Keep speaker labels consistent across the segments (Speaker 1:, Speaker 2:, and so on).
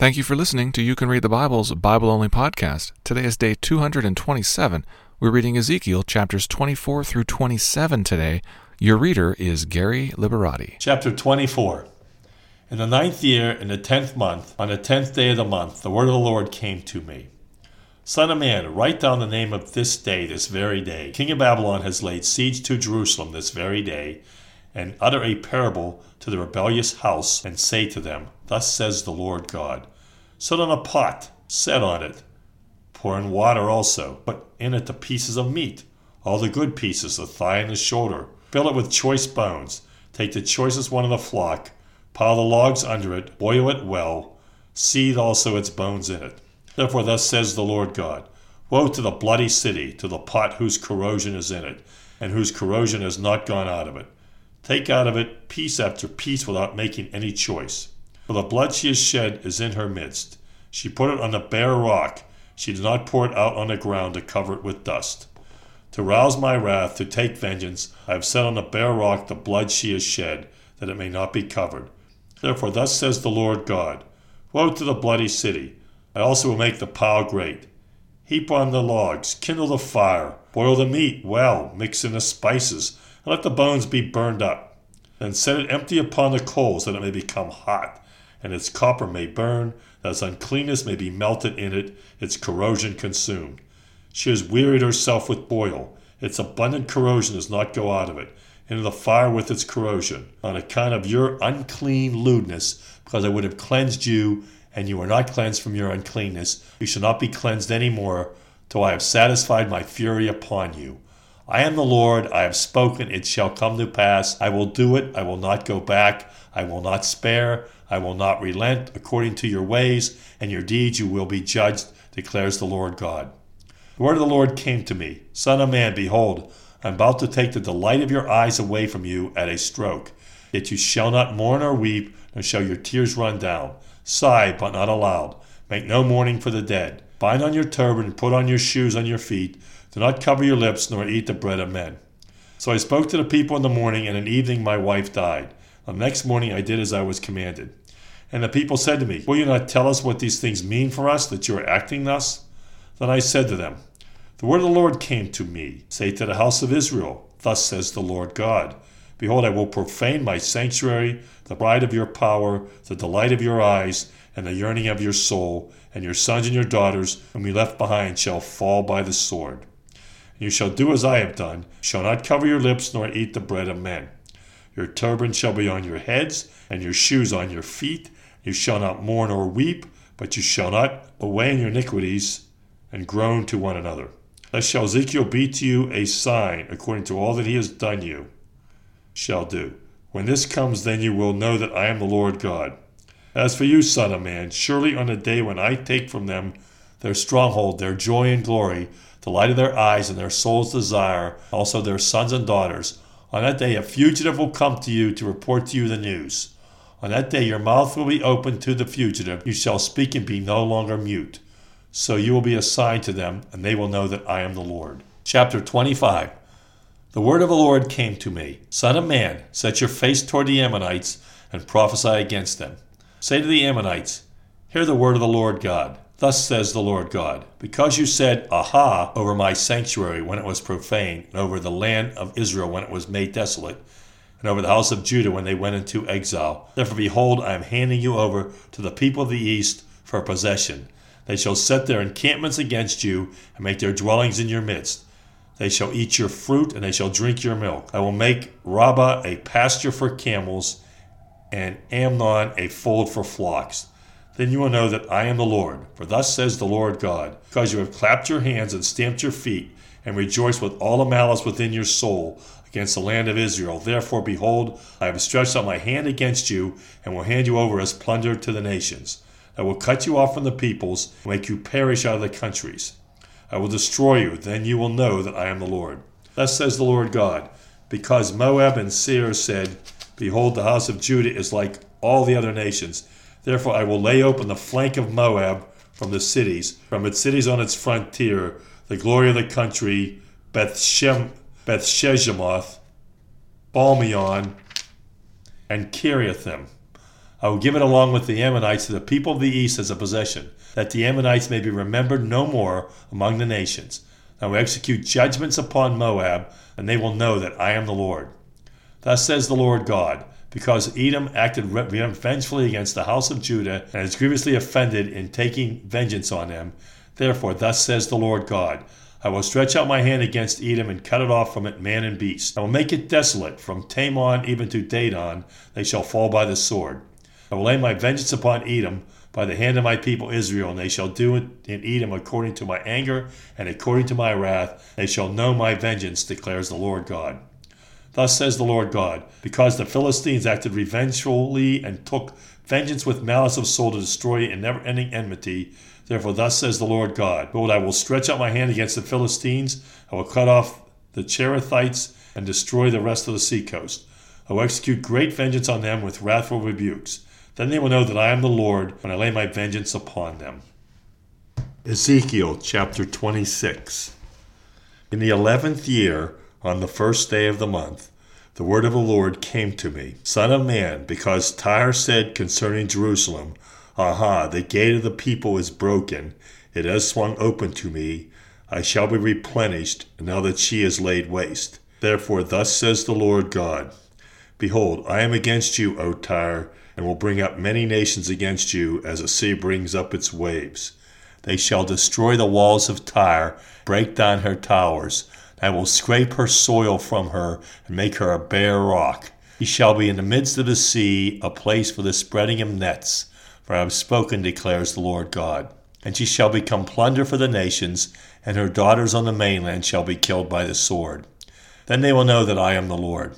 Speaker 1: Thank you for listening to You Can Read the Bible's Bible Only podcast. Today is day 227. We're reading Ezekiel chapters 24 through 27 today. Your reader is Gary Liberati.
Speaker 2: Chapter 24. In the ninth year, in the tenth month, on the tenth day of the month, the word of the Lord came to me. Son of man, write down the name of this day, this very day. King of Babylon has laid siege to Jerusalem this very day, and utter a parable to the rebellious house, and say to them, Thus says the Lord God Set on a pot, set on it, pour in water also, put in it the pieces of meat, all the good pieces, the thigh and the shoulder. Fill it with choice bones. Take the choicest one of the flock, pile the logs under it, boil it well, seethe also its bones in it. Therefore, thus says the Lord God Woe to the bloody city, to the pot whose corrosion is in it, and whose corrosion has not gone out of it. Take out of it piece after piece without making any choice. For the blood she has shed is in her midst. She put it on a bare rock. She did not pour it out on the ground to cover it with dust. To rouse my wrath, to take vengeance, I have set on the bare rock the blood she has shed, that it may not be covered. Therefore, thus says the Lord God Woe to the bloody city! I also will make the pile great. Heap on the logs, kindle the fire, boil the meat well, mix in the spices, and let the bones be burned up. Then set it empty upon the coals, that it may become hot, and its copper may burn, that its uncleanness may be melted in it, its corrosion consumed. She has wearied herself with boil. Its abundant corrosion does not go out of it, into the fire with its corrosion, on account of your unclean lewdness, because I would have cleansed you, and you are not cleansed from your uncleanness. You shall not be cleansed any more, till I have satisfied my fury upon you. I am the Lord, I have spoken, it shall come to pass. I will do it, I will not go back, I will not spare, I will not relent. According to your ways and your deeds you will be judged, declares the Lord God. The word of the Lord came to me Son of man, behold, I am about to take the delight of your eyes away from you at a stroke. Yet you shall not mourn or weep, nor shall your tears run down. Sigh, but not aloud. Make no mourning for the dead. Bind on your turban, put on your shoes on your feet. Do not cover your lips, nor eat the bread of men. So I spoke to the people in the morning, and in the evening my wife died. The next morning I did as I was commanded. And the people said to me, Will you not tell us what these things mean for us, that you are acting thus? Then I said to them, The word of the Lord came to me. Say to the house of Israel, Thus says the Lord God Behold, I will profane my sanctuary, the pride of your power, the delight of your eyes, and the yearning of your soul, and your sons and your daughters, whom you left behind, shall fall by the sword. And you shall do as I have done, shall not cover your lips, nor eat the bread of men. Your turban shall be on your heads, and your shoes on your feet. You shall not mourn or weep, but you shall not away in your iniquities, and groan to one another. Thus shall Ezekiel be to you a sign, according to all that he has done you, shall do. When this comes, then you will know that I am the Lord God. As for you, Son of Man, surely on the day when I take from them their stronghold, their joy and glory, the light of their eyes and their soul's desire, also their sons and daughters, on that day a fugitive will come to you to report to you the news. On that day your mouth will be opened to the fugitive. You shall speak and be no longer mute. So you will be a sign to them, and they will know that I am the Lord. Chapter 25 The word of the Lord came to me Son of man, set your face toward the Ammonites and prophesy against them. Say to the Ammonites, Hear the word of the Lord God. Thus says the Lord God, because you said, Aha, over my sanctuary when it was profane, and over the land of Israel when it was made desolate, and over the house of Judah when they went into exile. Therefore, behold, I am handing you over to the people of the east for possession. They shall set their encampments against you, and make their dwellings in your midst. They shall eat your fruit, and they shall drink your milk. I will make Rabbah a pasture for camels, and Ammon a fold for flocks. Then you will know that I am the Lord. For thus says the Lord God, because you have clapped your hands and stamped your feet, and rejoiced with all the malice within your soul against the land of Israel. Therefore, behold, I have stretched out my hand against you, and will hand you over as plunder to the nations. I will cut you off from the peoples, and make you perish out of the countries. I will destroy you, then you will know that I am the Lord. Thus says the Lord God, because Moab and Seir said, Behold, the house of Judah is like all the other nations Therefore, I will lay open the flank of Moab from the cities, from its cities on its frontier, the glory of the country, Beth Sheshemoth, Baal-meon, and Kiriathaim. I will give it along with the Ammonites to the people of the east as a possession, that the Ammonites may be remembered no more among the nations. I will execute judgments upon Moab, and they will know that I am the Lord. Thus says the Lord God, because Edom acted vengefully against the house of Judah and has grievously offended in taking vengeance on them. Therefore, thus says the Lord God, I will stretch out my hand against Edom and cut it off from it man and beast. I will make it desolate, from Teman even to Dedan, they shall fall by the sword. I will lay my vengeance upon Edom by the hand of my people Israel, and they shall do it in Edom according to my anger and according to my wrath. They shall know my vengeance, declares the Lord God. Thus says the Lord God, because the Philistines acted revengefully and took vengeance with malice of soul to destroy in never ending enmity. Therefore, thus says the Lord God Behold, I will stretch out my hand against the Philistines, I will cut off the Cherethites and destroy the rest of the seacoast. I will execute great vengeance on them with wrathful rebukes. Then they will know that I am the Lord when I lay my vengeance upon them. Ezekiel chapter 26. In the eleventh year, on the first day of the month, the word of the Lord came to me Son of man, because Tyre said concerning Jerusalem, Aha, the gate of the people is broken, it has swung open to me, I shall be replenished, now that she is laid waste. Therefore, thus says the Lord God Behold, I am against you, O Tyre and will bring up many nations against you as a sea brings up its waves. They shall destroy the walls of Tyre, break down her towers. I will scrape her soil from her and make her a bare rock. He shall be in the midst of the sea, a place for the spreading of nets. For I have spoken, declares the Lord God. And she shall become plunder for the nations, and her daughters on the mainland shall be killed by the sword. Then they will know that I am the Lord.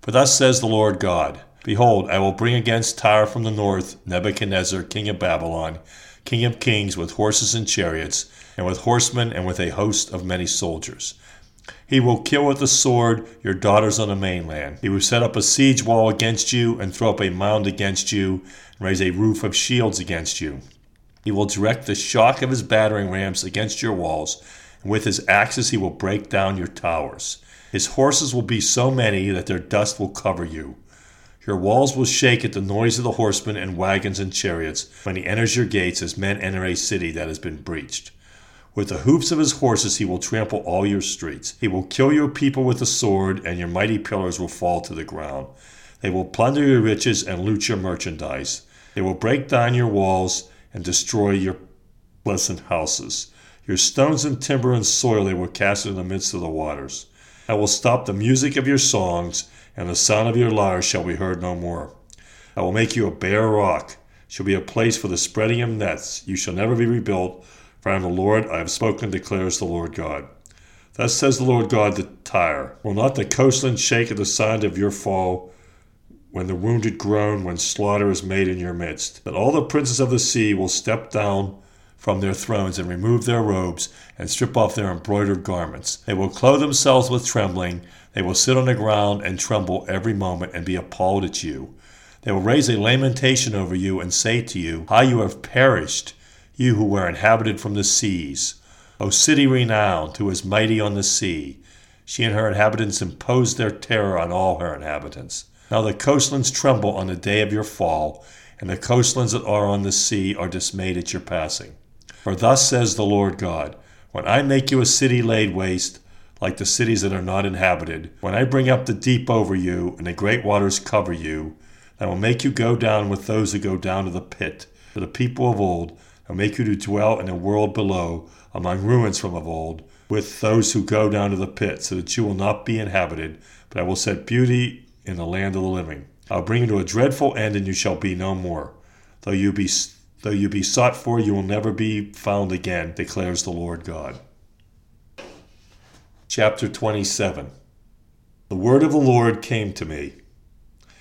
Speaker 2: For thus says the Lord God Behold, I will bring against Tyre from the north Nebuchadnezzar, king of Babylon, king of kings, with horses and chariots, and with horsemen, and with a host of many soldiers. He will kill with the sword your daughters on the mainland. He will set up a siege wall against you, and throw up a mound against you, and raise a roof of shields against you. He will direct the shock of his battering rams against your walls, and with his axes he will break down your towers. His horses will be so many that their dust will cover you. Your walls will shake at the noise of the horsemen and wagons and chariots when he enters your gates as men enter a city that has been breached. With the hoofs of his horses he will trample all your streets. He will kill your people with the sword, and your mighty pillars will fall to the ground. They will plunder your riches and loot your merchandise. They will break down your walls and destroy your pleasant houses. Your stones and timber and soil they will cast in the midst of the waters. I will stop the music of your songs and the sound of your lyre shall be heard no more. I will make you a bare rock, shall be a place for the spreading of nets. You shall never be rebuilt, for I am the Lord, I have spoken, declares the Lord God. Thus says the Lord God to Tyre Will not the coastland shake at the sound of your fall, when the wounded groan, when slaughter is made in your midst? That all the princes of the sea will step down from their thrones and remove their robes and strip off their embroidered garments. They will clothe themselves with trembling. They will sit on the ground and tremble every moment and be appalled at you. They will raise a lamentation over you and say to you, How you have perished, you who were inhabited from the seas. O city renowned, who is mighty on the sea. She and her inhabitants imposed their terror on all her inhabitants. Now the coastlands tremble on the day of your fall, and the coastlands that are on the sea are dismayed at your passing. For thus says the Lord God When I make you a city laid waste, like the cities that are not inhabited, when I bring up the deep over you, and the great waters cover you, I will make you go down with those who go down to the pit, for the people of old, I make you to dwell in a world below, among ruins from of old, with those who go down to the pit, so that you will not be inhabited, but I will set beauty in the land of the living. I will bring you to a dreadful end, and you shall be no more. Though you be Though you be sought for, you will never be found again, declares the Lord God. Chapter 27 The word of the Lord came to me.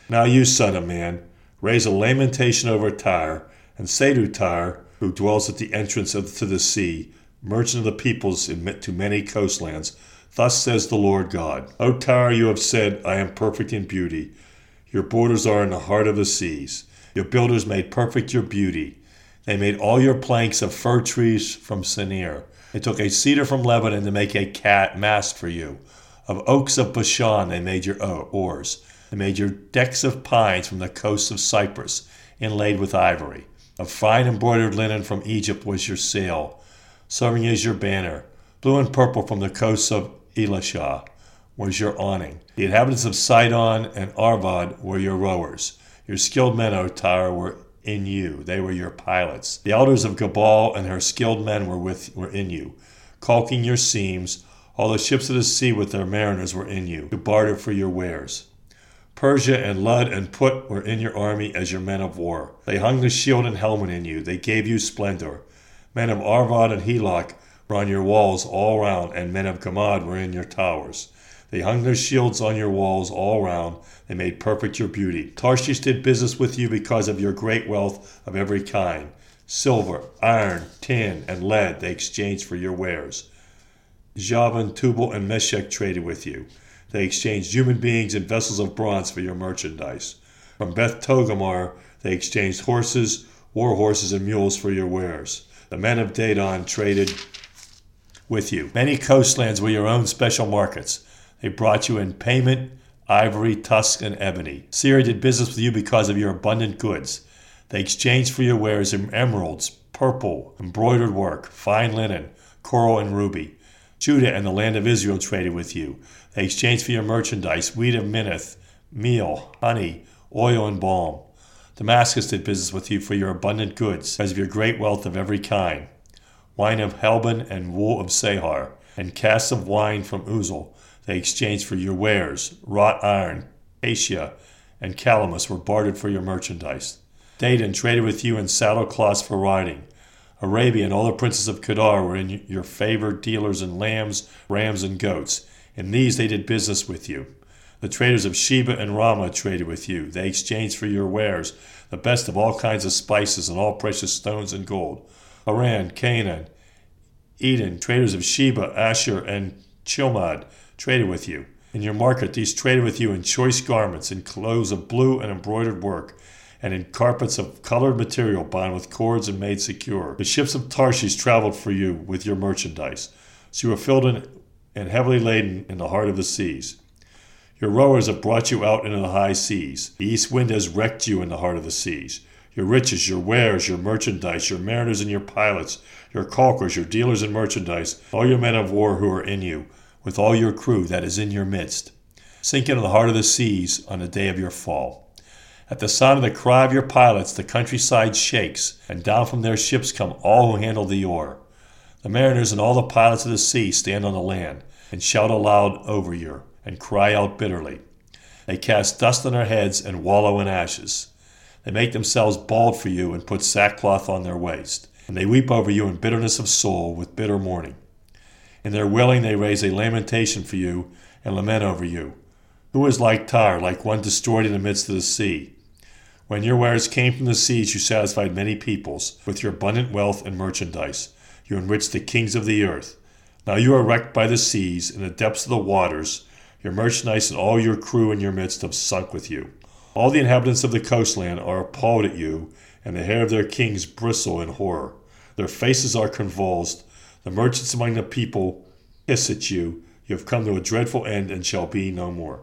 Speaker 2: Now, you son of man, raise a lamentation over Tyre, and say to Tyre, who dwells at the entrance of, to the sea, merchant of the peoples to many coastlands, Thus says the Lord God O Tyre, you have said, I am perfect in beauty. Your borders are in the heart of the seas. Your builders made perfect your beauty. They made all your planks of fir trees from Senir. They took a cedar from Lebanon to make a cat mast for you. Of oaks of Bashan they made your uh, oars. They made your decks of pines from the coasts of Cyprus, inlaid with ivory. Of fine embroidered linen from Egypt was your sail, serving as your banner. Blue and purple from the coasts of Elishah was your awning. The inhabitants of Sidon and Arvad were your rowers. Your skilled men, O Tyre, were in you. They were your pilots. The elders of Gebal and her skilled men were with were in you, caulking your seams. All the ships of the sea with their mariners were in you, to barter for your wares. Persia and Lud and Put were in your army as your men of war. They hung the shield and helmet in you. They gave you splendor. Men of Arvad and Helech were on your walls all round, and men of Gamad were in your towers. They hung their shields on your walls all round. They made perfect your beauty. Tarshish did business with you because of your great wealth of every kind. Silver, iron, tin, and lead they exchanged for your wares. Javan, Tubal, and Meshech traded with you. They exchanged human beings and vessels of bronze for your merchandise. From Beth Togarmah they exchanged horses, war horses, and mules for your wares. The men of Dedan traded with you. Many coastlands were your own special markets. They brought you in payment, ivory, tusk, and ebony. Syria did business with you because of your abundant goods. They exchanged for your wares emeralds, purple, embroidered work, fine linen, coral, and ruby. Judah and the land of Israel traded with you. They exchanged for your merchandise wheat of Minnith, meal, honey, oil, and balm. Damascus did business with you for your abundant goods, because of your great wealth of every kind wine of Helbon and wool of Zahar, and casks of wine from Uzal they exchanged for your wares. Wrought iron, acacia, and calamus were bartered for your merchandise. Dedan traded with you in saddle cloths for riding. Arabia and all the princes of Kedar were in your favor dealers in lambs, rams, and goats. In these they did business with you. The traders of Sheba and Raamah traded with you. They exchanged for your wares the best of all kinds of spices and all precious stones and gold. Haran, Canaan, Eden, traders of Sheba, Ashur, and Chilmad traded with you. In your market, these traded with you in choice garments, in clothes of blue and embroidered work, and in carpets of colored material bound with cords and made secure. The ships of Tarshish traveled for you with your merchandise, so you were filled in and heavily laden in the heart of the seas. Your rowers have brought you out into the high seas. The east wind has wrecked you in the heart of the seas. Your riches, your wares, your merchandise, your mariners and your pilots, your caulkers, your dealers in merchandise, all your men of war who are in you, with all your crew that is in your midst. Sink into the heart of the seas on the day of your fall. At the sound of the cry of your pilots, the countryside shakes, and down from their ships come all who handle the oar. The mariners and all the pilots of the sea stand on the land, and shout aloud over you, and cry out bitterly. They cast dust on their heads and wallow in ashes. They make themselves bald for you and put sackcloth on their waist. And they weep over you in bitterness of soul with bitter mourning. In their wailing they raise a lamentation for you and lament over you. Who is like Tyre, like one destroyed in the midst of the sea? When your wares came from the seas, you satisfied many peoples. With your abundant wealth and merchandise, you enriched the kings of the earth. Now you are wrecked by the seas, in the depths of the waters. Your merchandise and all your crew in your midst have sunk with you. All the inhabitants of the coastland are appalled at you, and the hair of their kings bristle in horror. Their faces are convulsed, the merchants among the people hiss at you. You have come to a dreadful end and shall be no more.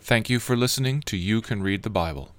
Speaker 1: Thank you for listening to You Can Read the Bible.